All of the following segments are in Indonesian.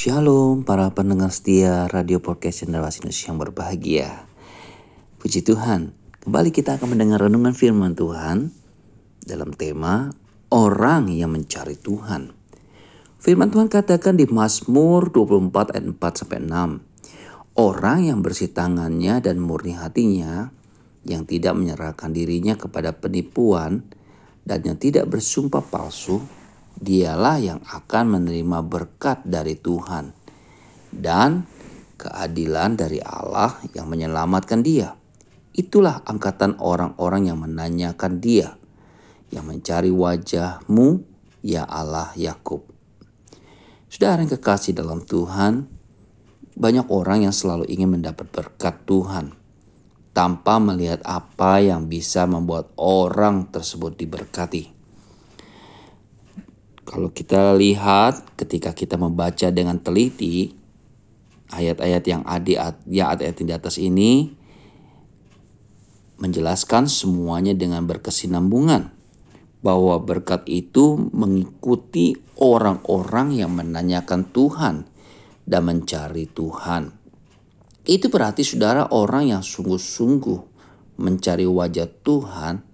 Shalom para pendengar setia Radio Podcast Cendrawasih Indonesia yang berbahagia. Puji Tuhan, kembali kita akan mendengar renungan firman Tuhan dalam tema orang yang mencari Tuhan. Firman Tuhan katakan di Mazmur 24 ayat 4 sampai 6. Orang yang bersih tangannya dan murni hatinya, yang tidak menyerahkan dirinya kepada penipuan dan yang tidak bersumpah palsu, dialah yang akan menerima berkat dari Tuhan dan keadilan dari Allah yang menyelamatkan dia. Itulah angkatan orang-orang yang menanyakan dia, yang mencari wajahmu, ya Allah Yakub. Saudara yang kekasih dalam Tuhan, banyak orang yang selalu ingin mendapat berkat Tuhan tanpa melihat apa yang bisa membuat orang tersebut diberkati. Kalau kita lihat ketika kita membaca dengan teliti ayat-ayat yang ada ya ayat-ayat di atas ini menjelaskan semuanya dengan berkesinambungan bahwa berkat itu mengikuti orang-orang yang menanyakan Tuhan dan mencari Tuhan. Itu berarti saudara orang yang sungguh-sungguh mencari wajah Tuhan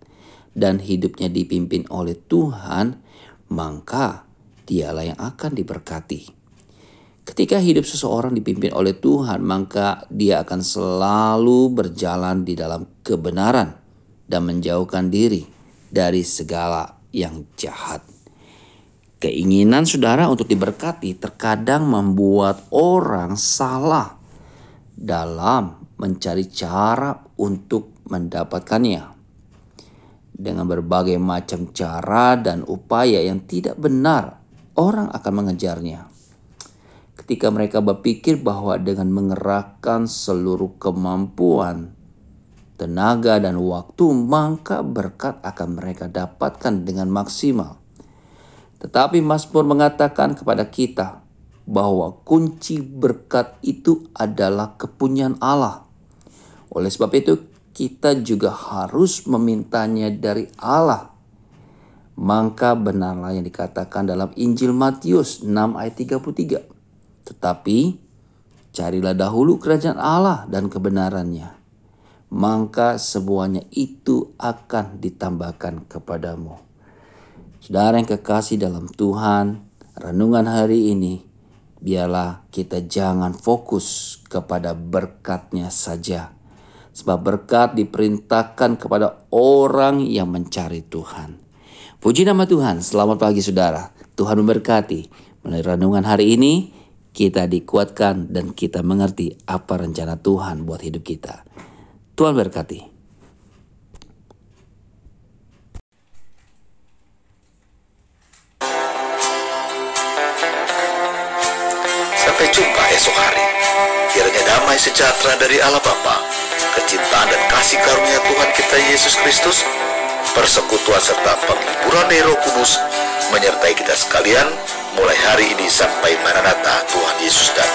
dan hidupnya dipimpin oleh Tuhan maka dialah yang akan diberkati. Ketika hidup seseorang dipimpin oleh Tuhan, maka dia akan selalu berjalan di dalam kebenaran dan menjauhkan diri dari segala yang jahat. Keinginan saudara untuk diberkati terkadang membuat orang salah dalam mencari cara untuk mendapatkannya dengan berbagai macam cara dan upaya yang tidak benar, orang akan mengejarnya. Ketika mereka berpikir bahwa dengan mengerahkan seluruh kemampuan, tenaga, dan waktu, maka berkat akan mereka dapatkan dengan maksimal. Tetapi Mazmur mengatakan kepada kita bahwa kunci berkat itu adalah kepunyaan Allah. Oleh sebab itu, kita juga harus memintanya dari Allah. Maka benarlah yang dikatakan dalam Injil Matius 6 ayat 33. Tetapi carilah dahulu kerajaan Allah dan kebenarannya. Maka semuanya itu akan ditambahkan kepadamu. Saudara yang kekasih dalam Tuhan, renungan hari ini biarlah kita jangan fokus kepada berkatnya saja Sebab berkat diperintahkan kepada orang yang mencari Tuhan. Puji nama Tuhan, selamat pagi saudara. Tuhan memberkati. Melalui renungan hari ini, kita dikuatkan dan kita mengerti apa rencana Tuhan buat hidup kita. Tuhan berkati. Sampai jumpa esok hari. Kiranya damai sejahtera dari Allah Bapa kecintaan dan kasih karunia Tuhan kita Yesus Kristus, persekutuan serta penghiburan Roh Kudus menyertai kita sekalian mulai hari ini sampai Maranatha Tuhan Yesus datang.